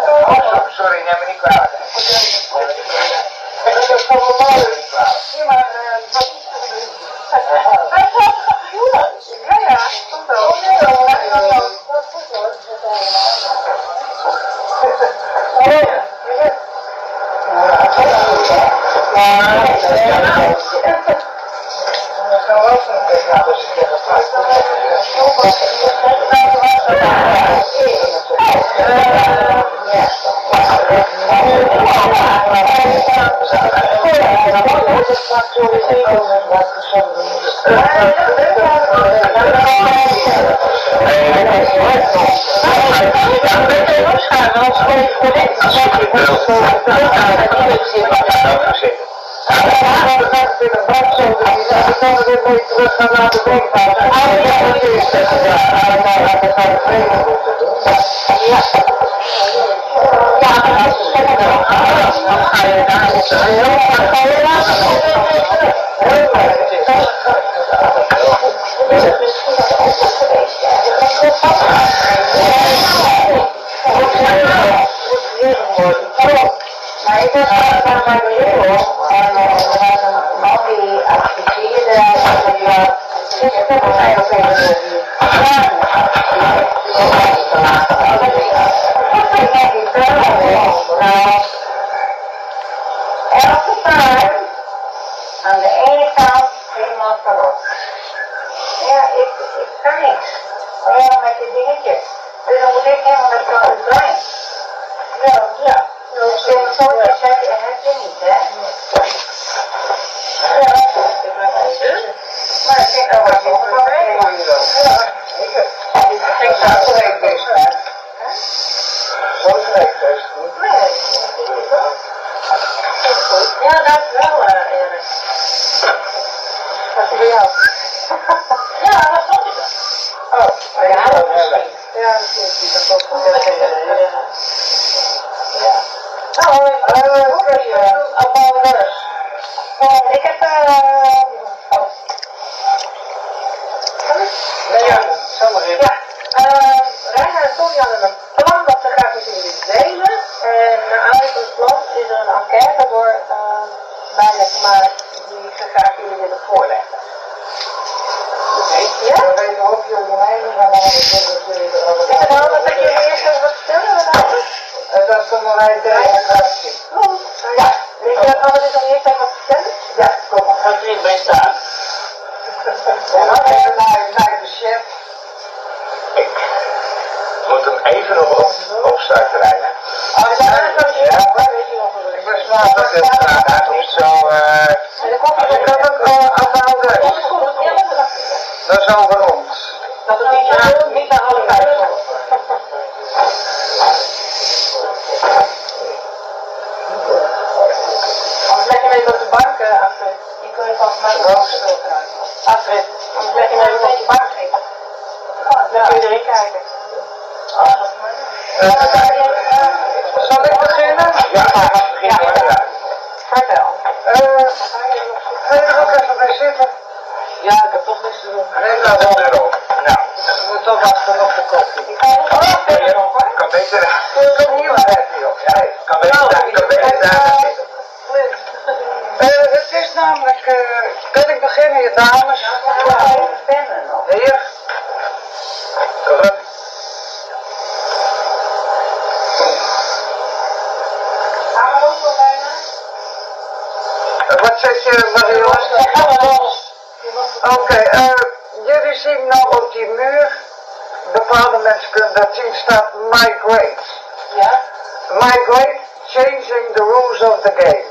Oh, sorry, neem me niet Maar ik was van mijn bureau en er was een man die adviseerde dat je zitten op zijn of even Elke paard aan de ene kant helemaal Ja, dan de chef. Ik moet hem even nog op, opstarten rijden. Oh, is dat Ja, weet nog wel? Ik ben smart dat het uh, uit of zo, eh, En dan komt Ik kan ook. Dat is goed. Ja, dat is over ons. Dat het niet naar, niet naar alle vijf komt. Je hem even op de bank, Astrid. Die kun je vast de Astrid, op bank. Dan kun. Oh. Uh, zal ik beginnen? Ja, beginnen. Ja. Vertel. Uh, ga je er ook even bij zitten? Ja, ik heb toch niks te doen. Nee, dat is erop. Nou, We jullie zien nou op die muur, bepaalde mensen kunnen dat zien, staat migrate. Ja? Migrate, changing the rules of the game.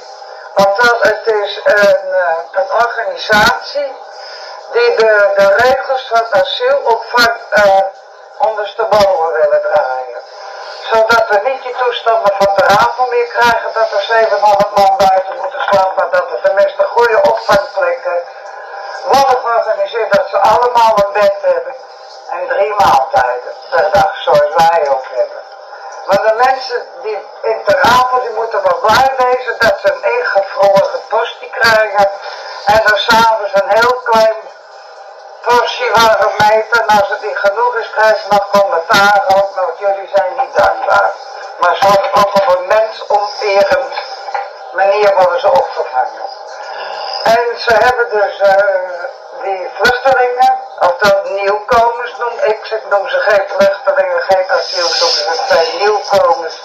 Althans, het is een, eh, een organisatie die de, de regels van asielopvang uh, ondersteboven willen draaien. Zodat we niet die toestanden van de ravel meer krijgen dat er 700 man buiten moeten staan, maar dat er tenminste goede opvangplekken worden georganiseerd dat ze allemaal een bed hebben. En drie maaltijden per dag, zoals wij ook hebben. Maar de mensen die in Ter Apel, die moeten wel blij wezen dat ze een ingevroren tosti krijgen. En dan s'avonds een heel klein gemeente. En als het niet genoeg is, krijgen ze nog commentaar ook. Nou, jullie zijn niet dankbaar. Maar ook op een mensonterend manier worden ze opgevangen. En ze hebben dus uh, die vluchtelingen, of dat nieuwkomers noem ik ze, noem ze geen vluchtelingen, geen asielzoekers, het zijn nieuwkomers.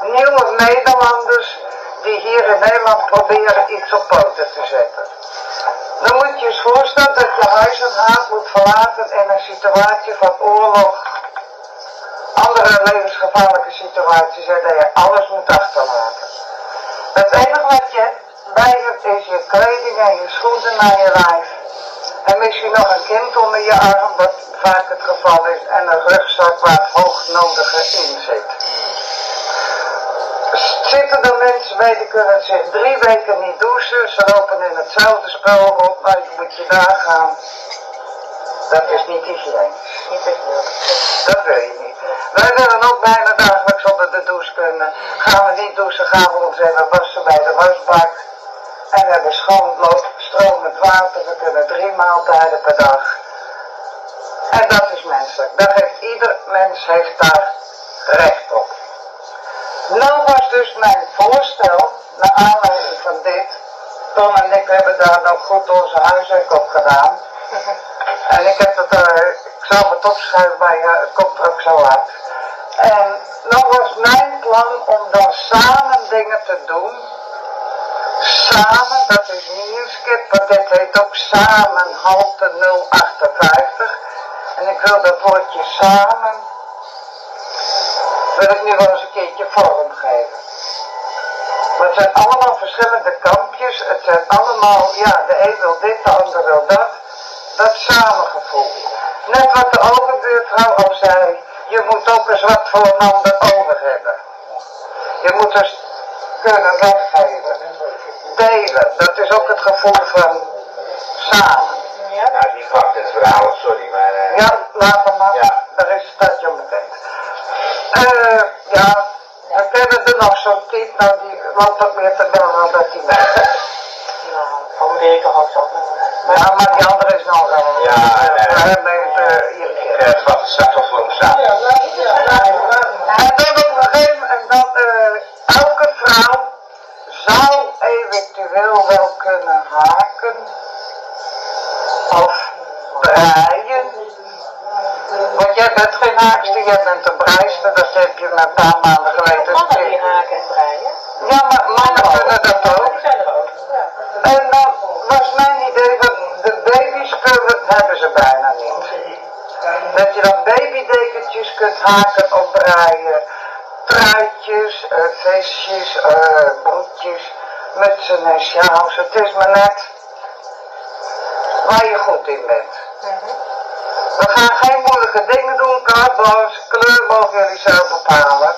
Nieuwe Nederlanders die hier in Nederland proberen iets op poten te zetten. Dan moet je eens voorstellen dat je huis en haat moet verlaten in een situatie van oorlog, andere levensgevaarlijke situaties en dat je alles moet achterlaten. Het enige wat je bij hebt is je kleding en je schoenen naar je lijf. En misschien nog een kind onder je arm, wat vaak het geval is, en een rugzak waar hoognodige in zit. Zitten er mensen bij die kunnen zich drie weken niet douchen, ze lopen in hetzelfde spel op, maar je moet je daar gaan. Dat is niet hygiënisch. Dat wil je niet. Wij willen ook bijna dagelijks onder de douche kunnen. Gaan we niet douchen, gaan we ons even wassen bij de wasbak. En we hebben schoon stromend water. We kunnen drie maaltijden per dag. En dat is menselijk. Dat heeft ieder mens heeft daar recht op. Nou was dus mijn voorstel, naar aanleiding van dit, Tom en ik hebben daar nog goed onze huiswerk op gedaan. En ik heb het, uh, ik zal het opschrijven, maar het komt er ook zo uit. En nou was mijn plan om dan samen dingen te doen. Samen, dat is niet een skip, maar dit heet ook samen halte 058. En ik wil dat woordje samen, wil ik nu wel eens een keertje vormgeven. Maar het zijn allemaal verschillende kampjes. Het zijn allemaal, ja, de een wil dit, de ander wil dat. Dat samengevoel. Net wat de overbuurvrouw al zei. Je moet ook eens wat voor een ander over hebben. Je moet dus kunnen weggeven. Delen. Dat is ook het gevoel van samen. Ja, nou, die pakt het verhaal, sorry, maar... Uh... Ja, laat hem maar. Ja. Daar is het dat je meteen. Uh, ja, we kennen er nog zo'n type, nou die loopt ook meer te bellen dan dat hij weg Nou, van toch ook zo. Ja, maar die andere is nog wel. Ja, uh, nee, nee, nee. Het valt straks wel voor hem samen. En dan op een gegeven moment, en elke vrouw eventueel wel kunnen haken of breien. Want jij bent geen haakster, jij bent een breister, dat heb je me een paar maanden geleden Mannen die haken en breien. Ja, maar mannen kunnen dat ook. En dan was mijn idee, want de baby's kunnen, hebben ze bijna niet. Dat je dan babydekentjes kunt haken of breien. Truitjes, uh, vestjes, uh, mutsen en sjaals. Het is maar net waar je goed in bent. We gaan geen moeilijke dingen doen, cardboards, kleur mogen jullie zelf bepalen.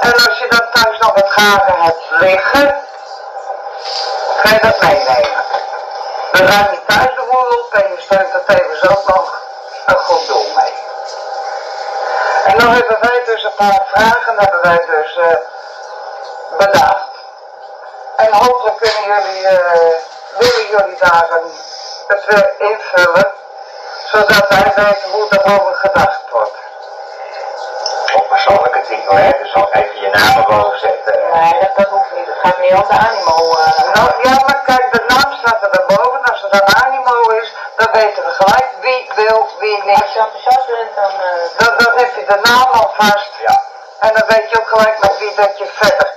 En als je dan thuis nog wat garen hebt liggen, ga je dat meenemen. Dan ruim je thuis de boel op en je steunt er tevens ook nog een goed doel mee. En dan hebben wij dus een paar vragen, hebben wij dus uh, bedacht. En hopelijk kunnen jullie, uh, willen jullie daar een, het weer invullen, zodat wij weten hoe erover gedacht wordt. Op persoonlijke titel, hè? Dus nog even je naam erboven zetten. Nee, dat, dat hoeft niet. Het gaat meer om de animo. Uh, nou, ja, maar kijk, de naam staat er daarboven. Als er een animo is, dan weten we gelijk wie wil, wie niet. Als je enthousiast bent, dan... Uh, dan, dan heb je de naam al vast. Ja. En dan weet je ook gelijk met wie dat je verder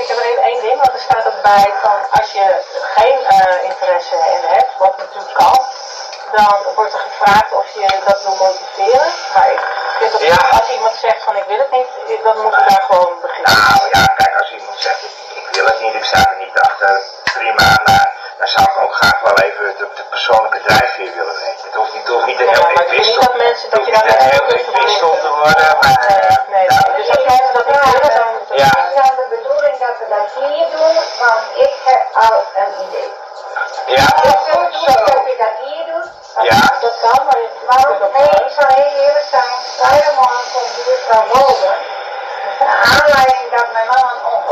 ik heb er even één ding, want er staat ook bij van als je geen uh, interesse in hebt, wat natuurlijk kan, dan wordt er gevraagd of je dat wil motiveren. Maar ik vind dat Ja. als iemand zegt van ik wil het niet, dan moeten we daar gewoon beginnen. Nou ja, kijk, als iemand zegt ik, ik wil het niet, ik sta er niet achter, prima, maar dan zou ik ook graag wel even de, de persoonlijke drijfveer willen weten. Het hoeft niet, het hoeft niet Ja, heel maar niet wissel, dat mensen- dat het je daar heel te worden, maar Nee, eh, nee, ja, dus als mensen dat niet willen, dan... Ja. Het is dan de bedoeling dat we dat hier doen, want ik heb al een idee. ja, het goed dat je dat hier doet. Ja. Dat kan, maar... je- Maar nee, ik zal heel eerlijk zijn, vrijdagsmorgen komt hier van boven. Naar aanleiding dat mijn man een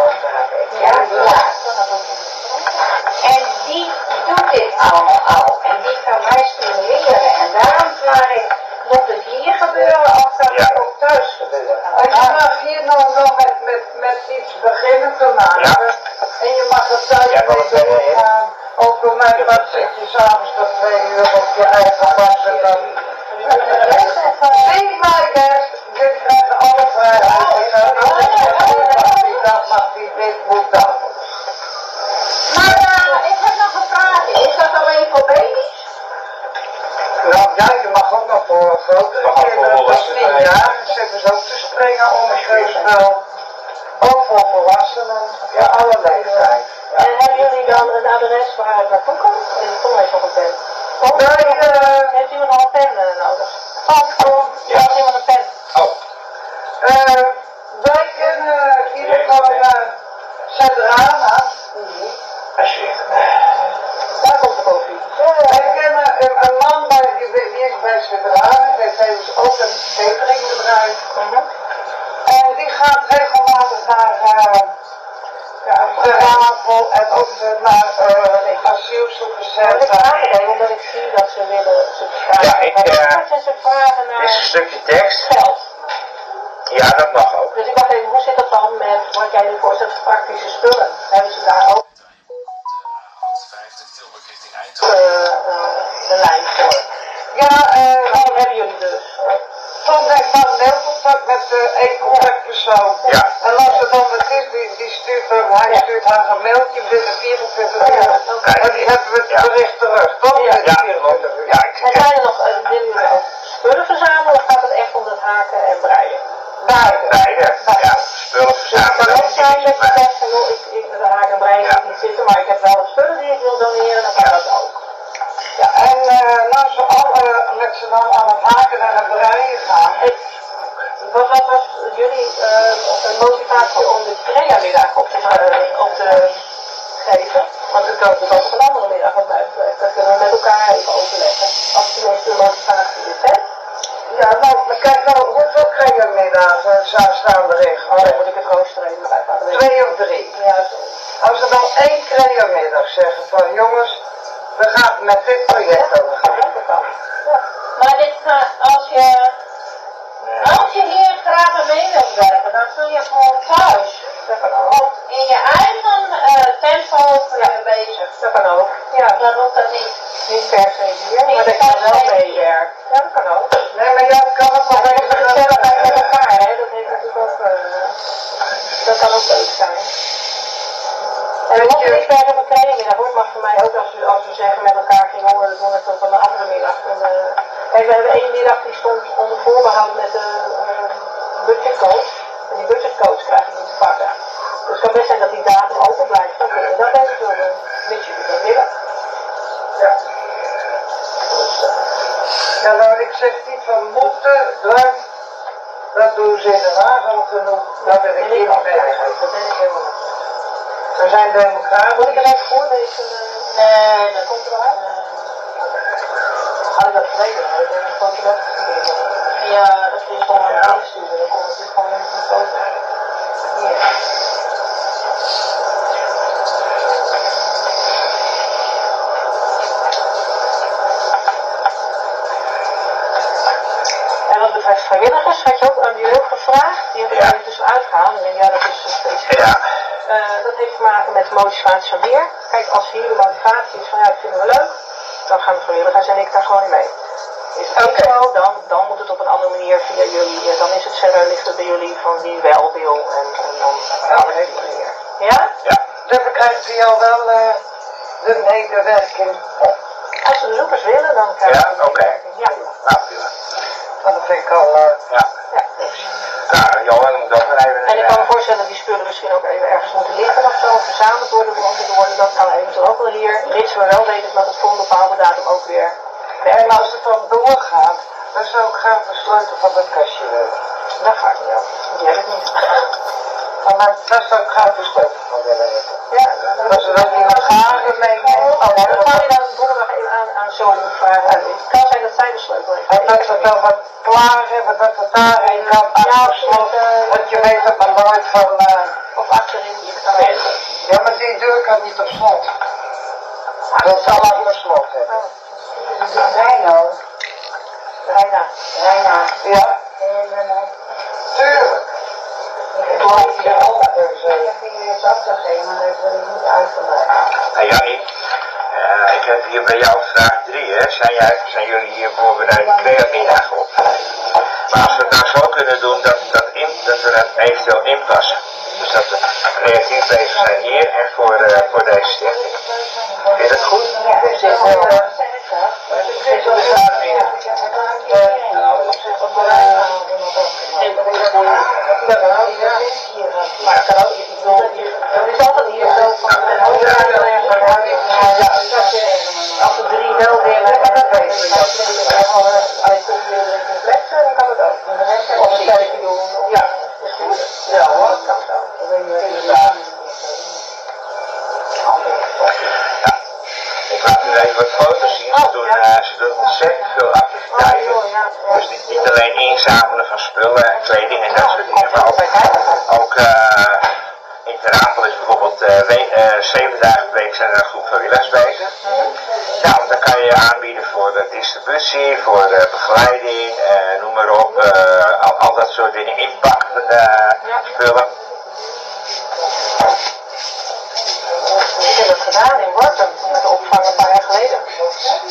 maken. En je mag het thuis Ja, mee. Ook door mij wat zit je s'avonds tot twee uur op je eigen heeft ook een cateringbedrijf. En die gaat regelmatig naar uh, ja, Terapel en ook naar uh, asielzoekerscentra. Ik vraag omdat ik zie dat ze willen, ze vragen Ja, ik, eh, ze vragen Dit is een stukje tekst. geld. Ja, dat mag ook. Dus ik dacht even, hoe zit dat dan met wat jij nu voorstelt, praktische spullen? Hebben ze daar ook 50 Tilburg richting Eindhoven. eh, eh, een lijn voor? Ja, eh, Dat hebben jullie dus. Tom heeft dan mailcontact met uh, één contactpersoon. Ja. En als er dan wat is, die, die stuurt, hem- hij stuurt haar een mailtje binnen 24 uur. En die hebben we het ja. bericht terug, toch? Ja. Ja, 24 uur. ja, ik, En zijn er nog, eh, ook spullen verzamelen of gaat het echt om het haken en breien? Beide. beide. Ja, spullen Dus het verzamelen. kan ook zijn dat je zegt van ik, ik, de haak en breien Ja. moet niet zitten, maar ik heb wel wat spullen die ik wil doneren, dan kan dat ook. Ja, en uh, nou ze alle met z'n allen aan het haken en het breien gaan. Het, wat, wat was jullie eh, motivatie om de Crea-middag op te, eh, op te geven? Want u kan ook een andere middag op blijven. Dat kunnen we met elkaar even overleggen. Als tenminste de motivatie is, hè? Ja, nou, maar kijk nou, hoeveel creamiddagen staan erin? Oh, dan moet ik het rooster even bij. Twee of drie. Ja, zo. Als we dan één creamiddag zeggen van jongens, we gaan met dit project dat kan. Ja. Maar dit gaat, als je, als je hier graag aan mee wilt werken, dan zul je gewoon thuis, Dat kan ook. op, in je eigen eh, tempo ja. bezig. Dat kan ook. Ja, Dan hoeft dat niet. niet per se hier, maar dat je wel meewerkt. Ja, dat kan ook. Nee, maar ja, het kan ook wel gezelligheid met elkaar, hè? Dat heeft natuurlijk ook, eh, dat kan ook leuk zijn. En mocht er niet op een trainingsmiddag hoor, het mag voor mij ook als we, als we zeggen met elkaar ging horen, dan doen we het op een andere middag. En, eh, kijk, we hebben één middag die stond onder voorbehoud met de eh, budgetcoach. En die budgetcoach krijg ik niet te pakken. Dus het kan best zijn dat die datum open blijft. Dan kunnen we dat eventueel doen, mits jullie dat willen. Ja. Eh, Ja, nou, ik zeg niet van moeten, drang, dat doen ze in Haag al genoeg. Dat wil ik niet mee. dat ben ik helemaal je. We zijn democraten. Moet ik hem even voorlezen? eh? Nee, dat komt eruit. Had ik dat geleden? Even een foto opgestuurd? Ja, dat is gewoon een ja. sturen. Dan komt het gewoon in een foto. Hier. En wat betreft vrijwilligers, had je ook aan jullie ook gevraagd. Die hebben Ja. er dus uitgehaald. En ja, dat is een specifiek. Ja, Eh, dat heeft te maken met motivatie van leer. Kijk, als hier de motivatie is van ja, dat vinden we leuk, dan gaan de vrijwilligers en ik daar gewoon in mee. Is het niet zo, dan, dan moet het op een andere manier via jullie. dan is het verder, ligt het bij jullie van wie wel wil en, en dan kan het op die manier. Ja? ja. Dus we krijgen voor jou wel uh, de medewerking. Als de bezoekers willen, dan krijgen Ja, we oké. Ja. Nou, prima. Dat vind ik al... Uh, Ja. ja. Nou, Johan, moet even... En ik kan me voorstellen dat die spullen misschien ook even ergens moeten liggen of zo, verzameld worden, behandeld worden. Dat kan eventueel ook wel hier, mits we wel weten dat het voor een bepaalde datum ook weer en als het dan doorgaat, dan zou ik graag de sleutel van dat kastje willen. Dat ga ik niet over. Die heb ik niet. Maar daar daar zou ik graag de sleutel van willen hebben. Ja, Dat ze dat niet garen meeneemt. Oh, ja, dan kan je dan donderdag aan, aan zo'n vragen. Het kan zijn dat zij de sleutel heeft. En dat ze dan wat klaar hebben, dat het daarin kan afgesloten. Want je weet het maar nooit van... Uh, Of achterin, je kan het Ja, maar die deur kan niet op slot. Dat zal achter slot hebben. Reino, Reina. Reina, Ja, helemaal. tuurlijk. Eh, Ik heb geven, maar dat ik niet. Nou eh, ik heb hier bij jou vraag 3, hè. Zijn, jullie hier voorbereid de op? Maar als we het nou zo kunnen doen dat, dat, dat we het eventueel inpassen. Dus dat we creatief bezig zijn hier en voor, eh, deze stichting. Is dat goed? Ja. Is Maar het kan ook, ik bedoel, er is altijd hier zo van een hoofd Als er drie wel willen, dan weet ik dat alleen toch weer een complex, dan kan het ook. Of een sterkje doen, ja. Ja hoor, kan zo. Ja. Ik laat u even wat foto's zien. Ze doen, eh, ze doen ontzettend veel activiteiten. Dus niet, niet alleen inzamelen van spullen en kleding en dat soort dingen, zeven dagen per week zijn er een groep vrijwilligers bezig. Ja, want dan kan je aanbieden voor de distributie, voor de begeleiding, eh, noem maar op, eh, al, al dat soort dingen, inpak eh, spullen. Ik heb het gedaan in Wortem, met de opvang een paar jaar geleden.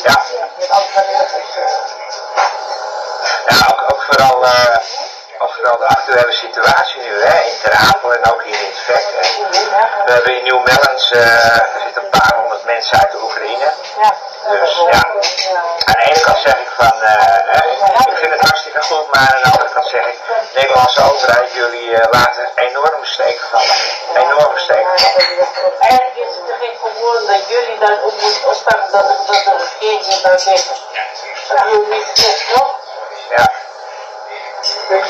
Ja. Met alle vrijwilligers. Ja, ook, ook vooral, ook vooral de actuele situatie nu, hè, in Ter Apel en ook hier in het hè. We hebben in Nieuw-Mellens, eh, er zitten een paar honderd mensen uit de Oekraïne. Ja. Dus ja, aan de ene kant zeg ik van, eh, ik vind het hartstikke goed, maar aan de andere kant zeg ik, de Nederlandse overheid, jullie eh, laten enorme steken vallen. Enorme steken vallen. Eigenlijk is het voor woorden dat jullie op moeten opstaan dat, de- dat de regering daar zegt. Dat jullie niet zegt, toch? Ja, Ik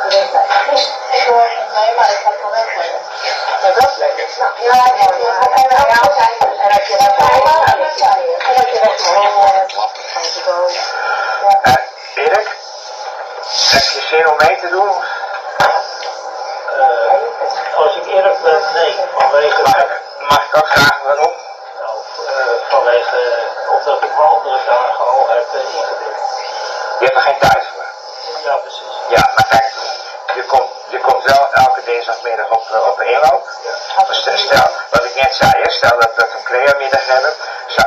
hoor het mee, maar ik ga het wel wegleggen. Ja, dat is. Nou, ja, ja, ja. En en als je dat en je dat. Eh, Erik, heb je zin om mee te doen? Eh, als ik eerlijk ben, nee. Vanwege, Mag ik, mag ik ook vragen waarom? nou, eh, vanwege omdat ik mijn andere dagen al heb eh, ingedeeld. Je hebt er geen tijd voor. Ja, precies. Ja, maar kijk, je komt, je komt wel elke dinsdagmiddag op, eh, op de inloop. Maar stel, stel, wat ik net zei, stel dat, we een creamiddag hebben,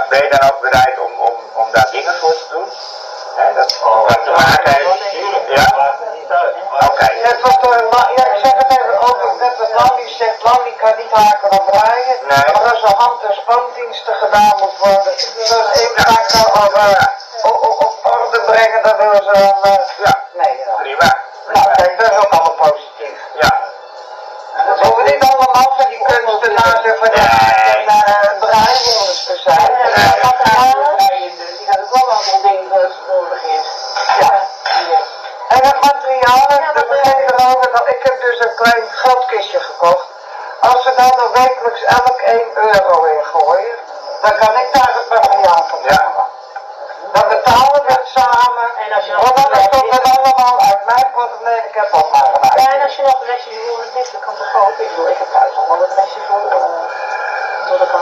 ben je dan ook bereid om, om, om daar dingen voor te doen? Hè, dat wat te maken heeft. Ja? Oké. Ja, ik zeg het even over, net wat Lammy zegt, Lammy kan niet haken of draaien. Nee. Maar als er hand- en spandiensten gedaan moet worden, zoals inpakken of eh, o- Als we dan er wekelijks elk 1 euro in gooien, dan kan ik daar het materiaal van Ja. halen. Dan betalen we het samen. En als je nog dan komt het allemaal uit mijn portemonnee, ik heb dat maar Ja, en gemaakt. als je nog een restje voor hebt, dan kan het ook. Ik bedoel, ik heb thuis nog wel een restje voor. eh, dus dan kan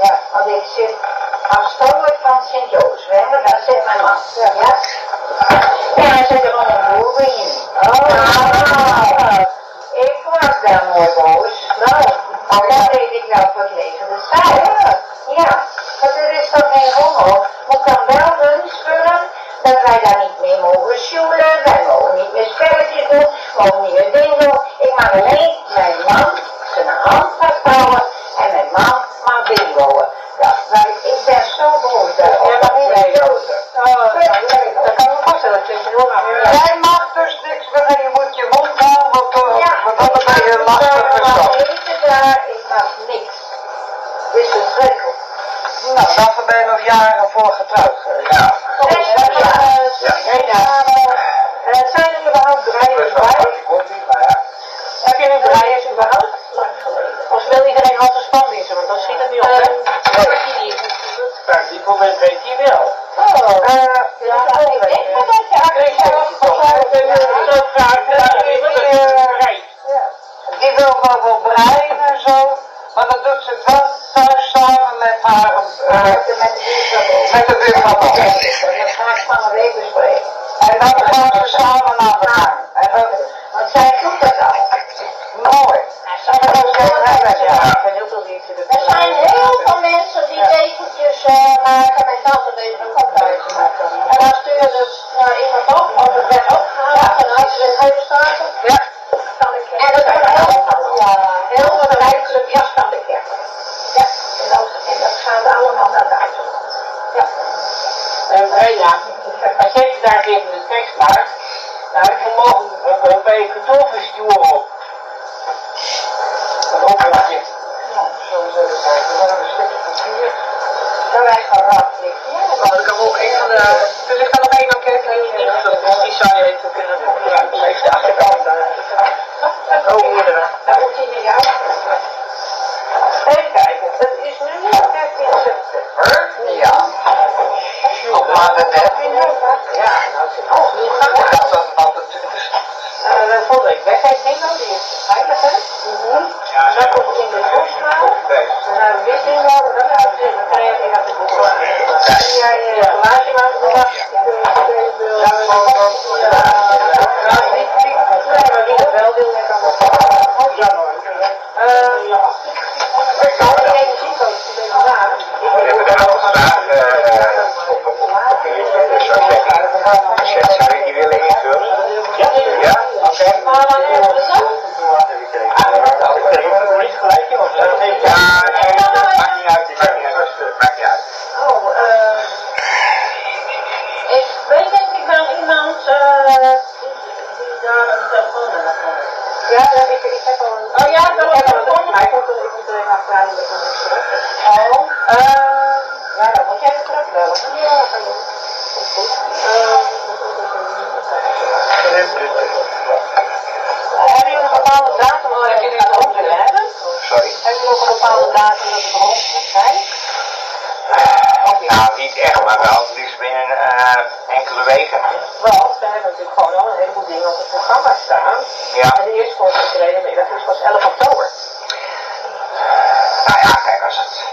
Ja. Want ik zit afstandelijk van Sint-Joost, daar zit mijn man. Ja. Ja, en hij zit er allemaal boeren in. Oh. Ik was daar mooi boos. Nou, want dan deed ik wel verkregen de zaal. Ja, want er is toch geen rommel. Moet dan wel hun spullen dat wij daar niet meer mogen sjoelen, wij mogen niet meer spelletjes doen, mogen niet meer dingen doen. Ik mag alleen mijn man zijn hand vasthouden en mijn man maar bingoen. Ja, maar ik ben zo beroemd. Ja, oh, dat is nee. Jozef. Dat oh, kan ik vast dat je ja. Jij mag dus niks meer en je moet je mond houden, want, uh, ja. want dan ben je lastig persoon. Eh, ik mag niks. Het is een regel. Nou, daarvoor ben je nog jaren voor getrouwd geweest. Ja. Eh, ja. Eh, ja. En zijn er überhaupt draaiers bij? Heb je een draaiers überhaupt? Of wil iedereen een spanwiezen? Want dan schiet het niet op, hè? Maar die moment weet hij wel. Oh. Eh, Ja, ik denk dat je dat die wil wel wel breien en zo, maar dan doet ze het wel thuis samen met haar, eh, met de met buurman. Dat ga ik van een week bespreken. En dan gaan ze samen naar. En dat Want zij doet dat al. Mooi. Gaan ik. Er zijn heel veel mensen die tekentjes uh, maken met dat en deze kopduizen. En dan ze het naar iemand op, of het werd opgehaald, en als staten. Ja. Kan ik en dat wordt heel, ja, heel rijkelijk jas van de kerk. Ja, en dat, en dat gaat allemaal naar Duitsland. Ja. En Breda, als jij daar even de tekst maakt, dan heb je morgen een je kartoffelstuur op. Nou, ik kan ook een van de... Er ligt nog één enquête die niet ingevuld is. Die zou je even kunnen. Even de achterkant daar. Oh, meerdere. dan moet hij jou. Even kijken. Het is nu 13 september. Ja. Op maar de dertiende. Ja, nou zit alles nu gaan. Ja, dat is twintigste. Uh, volgende week wedstrijdbingo, die is veilig hè. Dan komt het in de bosstraal. Dan hebben we weer bingo, dan gaan weer creatief aan de bosstraal. Ja, ja, ja. Glaasje maken we dag. Nee, maar wie het wel wil, dan kan dat. Ja, ja. Al die energiecoach, die ben een vraag eh, op ik? Ja? Dat? Ik heb er niet gelijk dat niet. Oh, eh. Ik weet denk ik iemand eh die, daar een telefoon aan. Ja, ik, ik heb heb maar ik moet er even achteraan dat ik nog terug. Oh, Eh, ja, dan moet jij even terugbellen. hè? ja, dat is goed. Hebben jullie een bepaalde datum dat jullie het willen hebben? Sorry? Hebben jullie ook een bepaalde datum dat het rond moet zijn? Nou, niet echt, maar wel het liefst binnen eh, enkele weken. Want we hebben natuurlijk gewoon al een heleboel dingen op het programma staan. Ja. En de eerste voorstelling middag is pas 11 oktober. Ja, kijk, als het,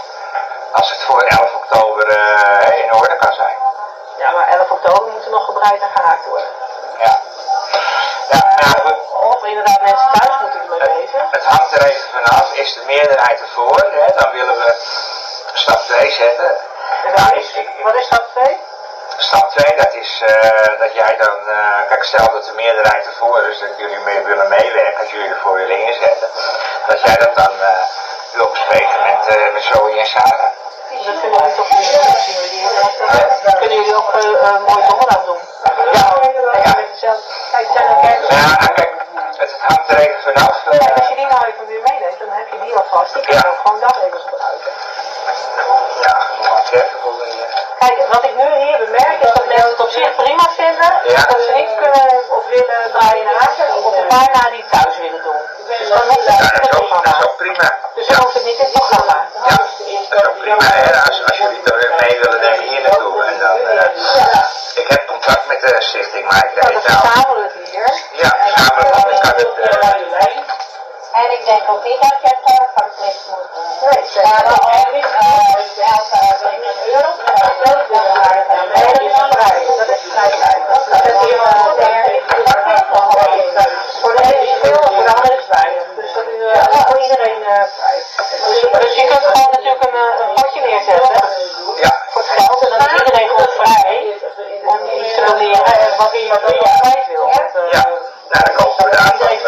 als het voor 11 oktober eh, in orde kan zijn. Ja, maar 11 oktober moet er nog gebreid en gehaakt worden. Ja. Ja, nou, goed. Of inderdaad mensen thuis moeten ermee Het, bezig. het hangt er even vanaf. Is de meerderheid ervoor, hè, dan willen we stap 2 zetten. En wat is, wat is stap 2? Stap 2, dat is eh, dat jij dan, eh, kijk stel dat de meerderheid ervoor is, dat jullie mee willen meewerken, als jullie ervoor willen inzetten, dat jij dat dan eh, wil bespreken met, eh met Zoe en Sarah. Dat kunnen jullie toch niet jullie inderdaad. Kunnen jullie ook eh, een mooi donderdag doen? Ja. Ja. Het ja, kijk, het, het hangt er even vanaf. eh, Kijk, als je die nou even weer meeneemt, dan heb je die alvast. Die kun je Ja. ook gewoon dagregels gebruiken. Ja, de, Kijk, wat ik nu hier bemerk is dat mensen het op zich prima vinden. Ja. Dat ze niet kunnen of willen draaien naar of een paar na die het thuis willen doen. Dus dan hoeft het Ja, niet dat het is ook, dat programma. is ook prima. Dus dan hoeft het niet in het programma. Ja, dat is ook prima. Hè? Als, als jullie er weer mee willen nemen hier naartoe. En dan, eh, ik heb contact met de stichting, maar ik Nou, dan weet nou, verzamelen we het hier. ja, samen kan het, eh, En ik denk ook niet dat je het uh, verplicht moet doen. Nee. Maar uh, elke uh, euro, dat is ook waar. Nee, dat is vrij. Dat is vrij. Dat is hier wel Voor de ene is veel voor de andere is weinig. Dus dat is eh, voor iedereen eh, vrij. Dus, dus je kunt gewoon natuurlijk een, eh, potje neerzetten ja, voor het geld. En dan is iedereen gewoon vrij om iets te doneren eh, wat je kwijt wil. Eh, ja. Nou, dan kopen we eh, dan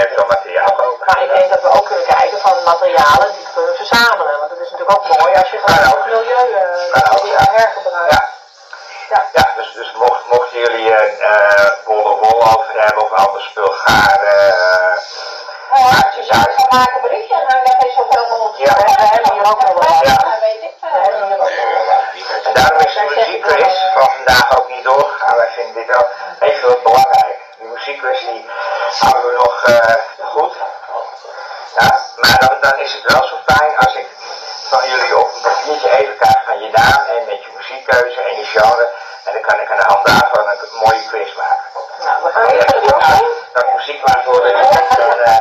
heeft zo'n materiaal ook. Maar ik denk dat we ook kunnen kijken van materialen die we verzamelen. Want het is natuurlijk ook mooi als je gewoon nou, ook milieu uh, hergebruikt. Ja. Ja. ja. dus, dus mocht, mochten jullie uh, bolle wol over hebben of ander spul garen. Uh, nou, ja, als je zoiets van maken berichtje en dan heb je zoveel mogelijk. Ja, we hebben hier ook wel wat. Ja. En daarom is de muziekquiz van vandaag ook niet doorgegaan. Wij vinden dit wel even wat belangrijk. Die houden we nog eh, goed. Ja, maar dan, dan, is het wel zo fijn als ik van jullie op een papiertje even krijg van je naam en met je muziekkeuze en je genre. En dan kan ik aan de hand daarvan een mooie quiz maken. Nou, we gaan even ja, dan, dan muziek laten ik Dan, uh,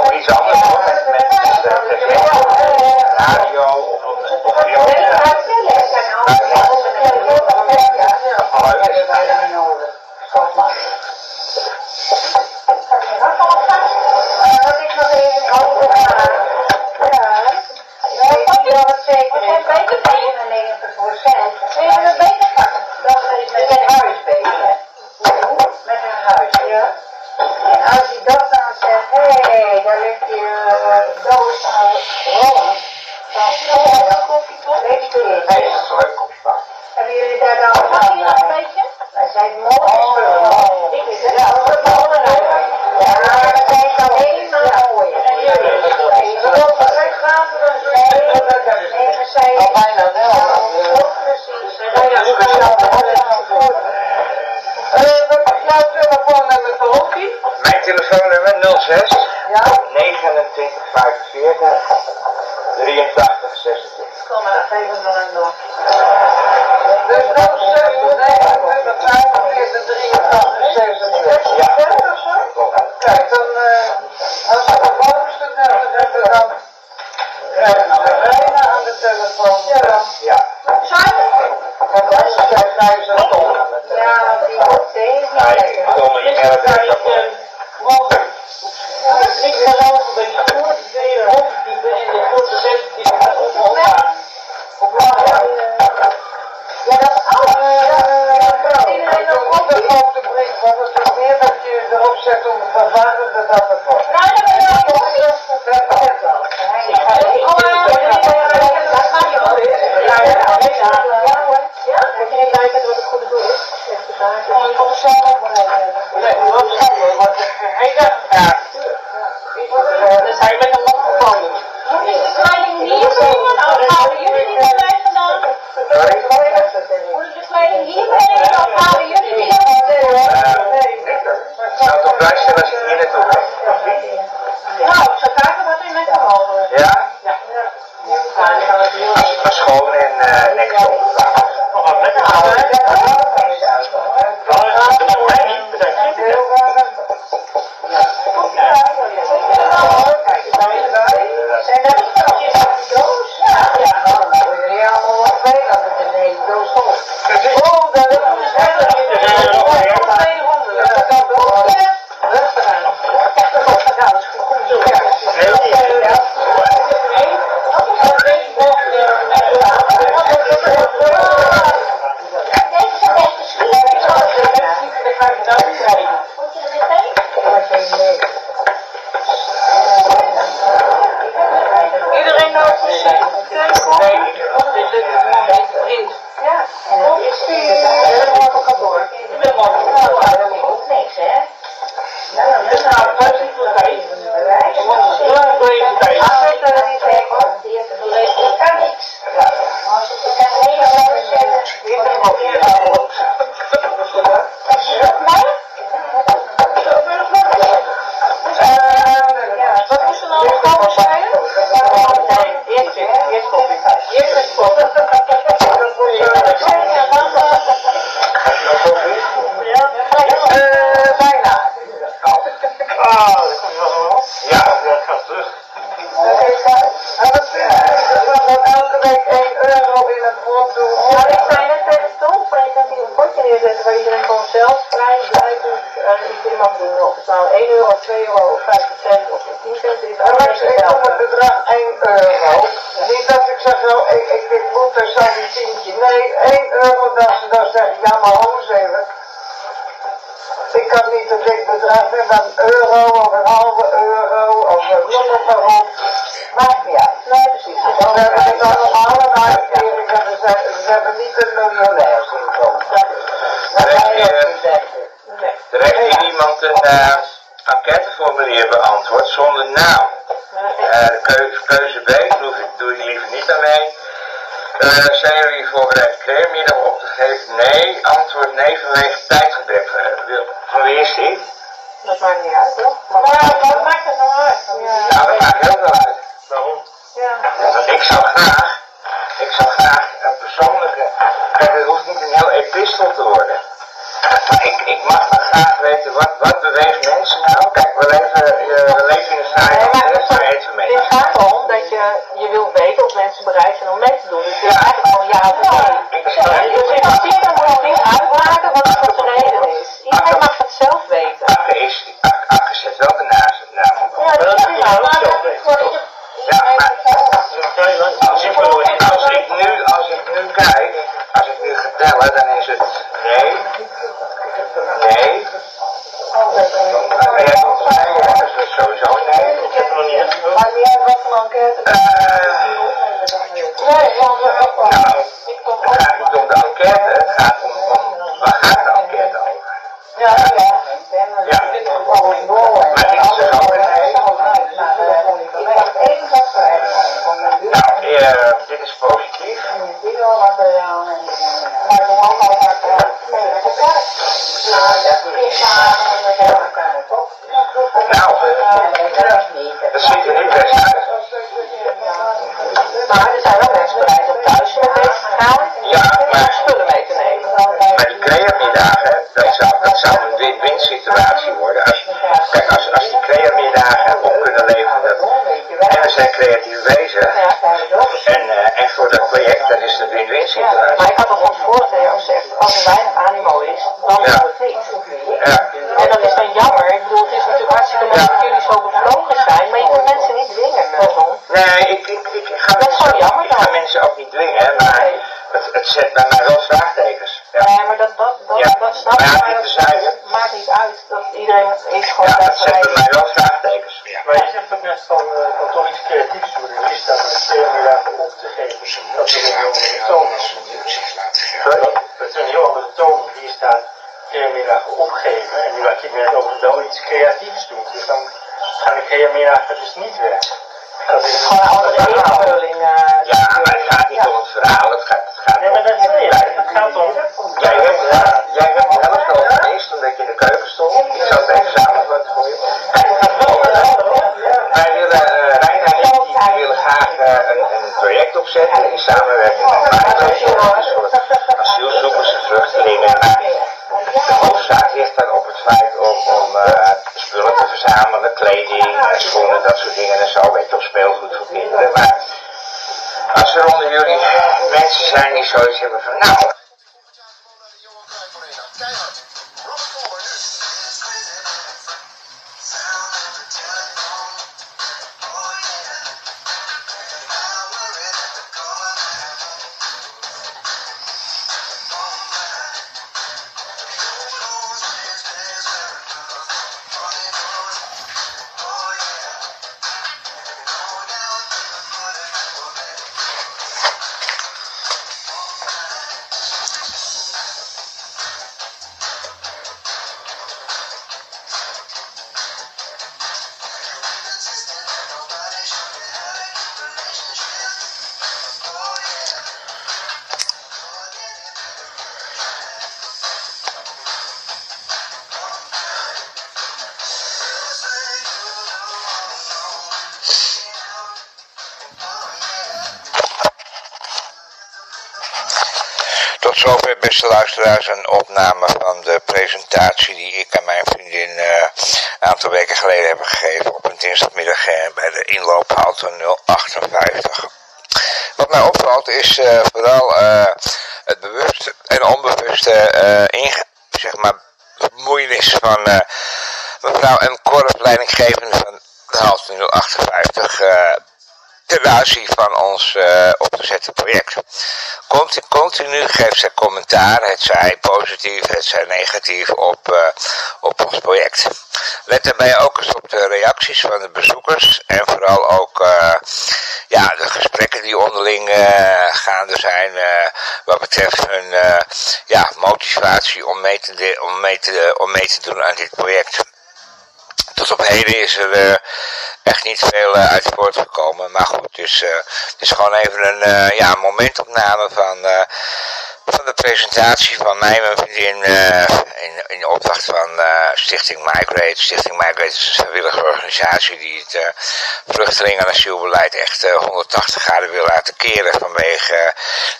of iets anders hoor. involved in next Nexo. Eh, enquêteformulier beantwoord zonder naam. Eh, de keuze, keuze B, doe, doe je liever niet aan mee. Eh, zijn jullie voorbereid creamiddag op te geven? Nee. Antwoord nee vanwege tijdgebrek. Eh, wil- Van wie is die? Dat maakt niet uit, toch? Maar wat maakt het nou uit? Ja. Nou, dat maakt heel veel uit. Waarom? Ja. Want ik zou graag, ik zou graag een persoonlijke, kijk het hoeft niet een heel epistel te worden. Maar ik, ik mag graag weten, wat, wat beweegt mensen nou? Kijk, we leven, eh, we leven in een saaie Nee, maar wereld, daar eten we mee. dit gaat erom dat je, je wil weten of mensen bereid zijn om mee te doen. Dus je wil eigenlijk gewoon ja of nee. Dus in principe moet je niet uitmaken wat wat de reden is. Iedereen mag het zelf weten. Akke is, Akke, zet wel de naast, naam. Ja, dat is. Ja, maar als ik, als ik nu, als ik nu kijk, als ik nu ga tellen, dan is het nee, nee. Maar jij het nee, hè, dus dat is sowieso nee. Ik heb nog niet. Maar niet uit wat voor enquête. Eh, Nee, van de nou, het gaat niet om de enquête, het gaat om, om waar gaat de enquête over? Ja, ja. Ja. Bij mij wel vraagtekens. Ja. Nee, maar dat, dat, dat, Ja. dat snap ik, Maar ja, dat maakt niet uit. Dat iedereen is gewoon Ja, dat dat zet bij mij wel vraagtekens. Maar je zegt ook net van, eh, van toch iets creatiefs doen. En hier staat een creamiddag op te geven. Dat is een heel andere toon. Dat is een heel andere toon. Hier staat creamiddag opgeven. En nu had je het net over wel iets creatiefs doen. Dus dan gaan de creamiddagen dus niet weg. Dat is gewoon een andere invulling. eh, Ja, maar het gaat niet om het verhaal, het gaat, gaat Nee, maar dat je. Het gaat om... Jij hebt, jij hebt de helft al gemist omdat je in de keuken stond. Ik zal het even samenvatten voor je. Wij willen, uh, en ik, die, willen graag eh, een, een project opzetten in samenwerking met een soort asielzoekers en vluchtelingen. De hoofdzaak ligt dan op het feit om, om eh, spullen te verzamelen, kleding, eh, schoenen, dat soort dingen en zo. Weet je, toch speelgoed voor kinderen. Maar als er onder jullie mensen zijn die zoiets hebben van, nou, zover, beste luisteraars, een opname van de presentatie die ik en mijn vriendin eh, een aantal weken geleden hebben gegeven op een dinsdagmiddag eh, bij de inloophalte 058. Wat mij opvalt is eh, vooral het bewuste en onbewuste zeg maar, bemoeienis van mevrouw M. Korf, leidinggevende van de halte 058, eh, ten aanzien van ons eh, opgezette project. Conti- Continu geeft zij commentaar, het zij positief, het zij negatief, op, eh, op ons project. let daarbij ook eens op de reacties van de bezoekers en vooral ook ja, de gesprekken die onderling gaande zijn wat betreft hun ja, motivatie om mee, te, om, mee te, om mee te doen aan dit project. Tot op heden is er echt niet veel uit voortgekomen. Maar goed, dus, het is gewoon even een ja, momentopname van van de presentatie van mij mijn vriendin uh, in, in opdracht van uh, Stichting Migrate. Stichting Migrate is een vrijwillige organisatie die het uh, en asielbeleid echt 180 graden wil laten keren vanwege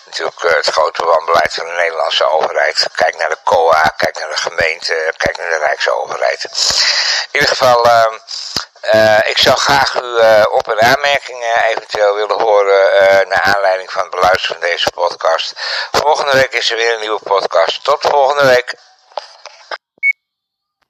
natuurlijk het grote wanbeleid van de Nederlandse overheid. Kijk naar de COA, kijk naar de gemeente, kijk naar de Rijksoverheid. In ieder geval ehm, uh, ik zou graag uw uh, op- en aanmerkingen eventueel willen horen uh, naar aanleiding van het beluisteren van deze podcast. Volgende week is er weer een nieuwe podcast. Tot volgende week.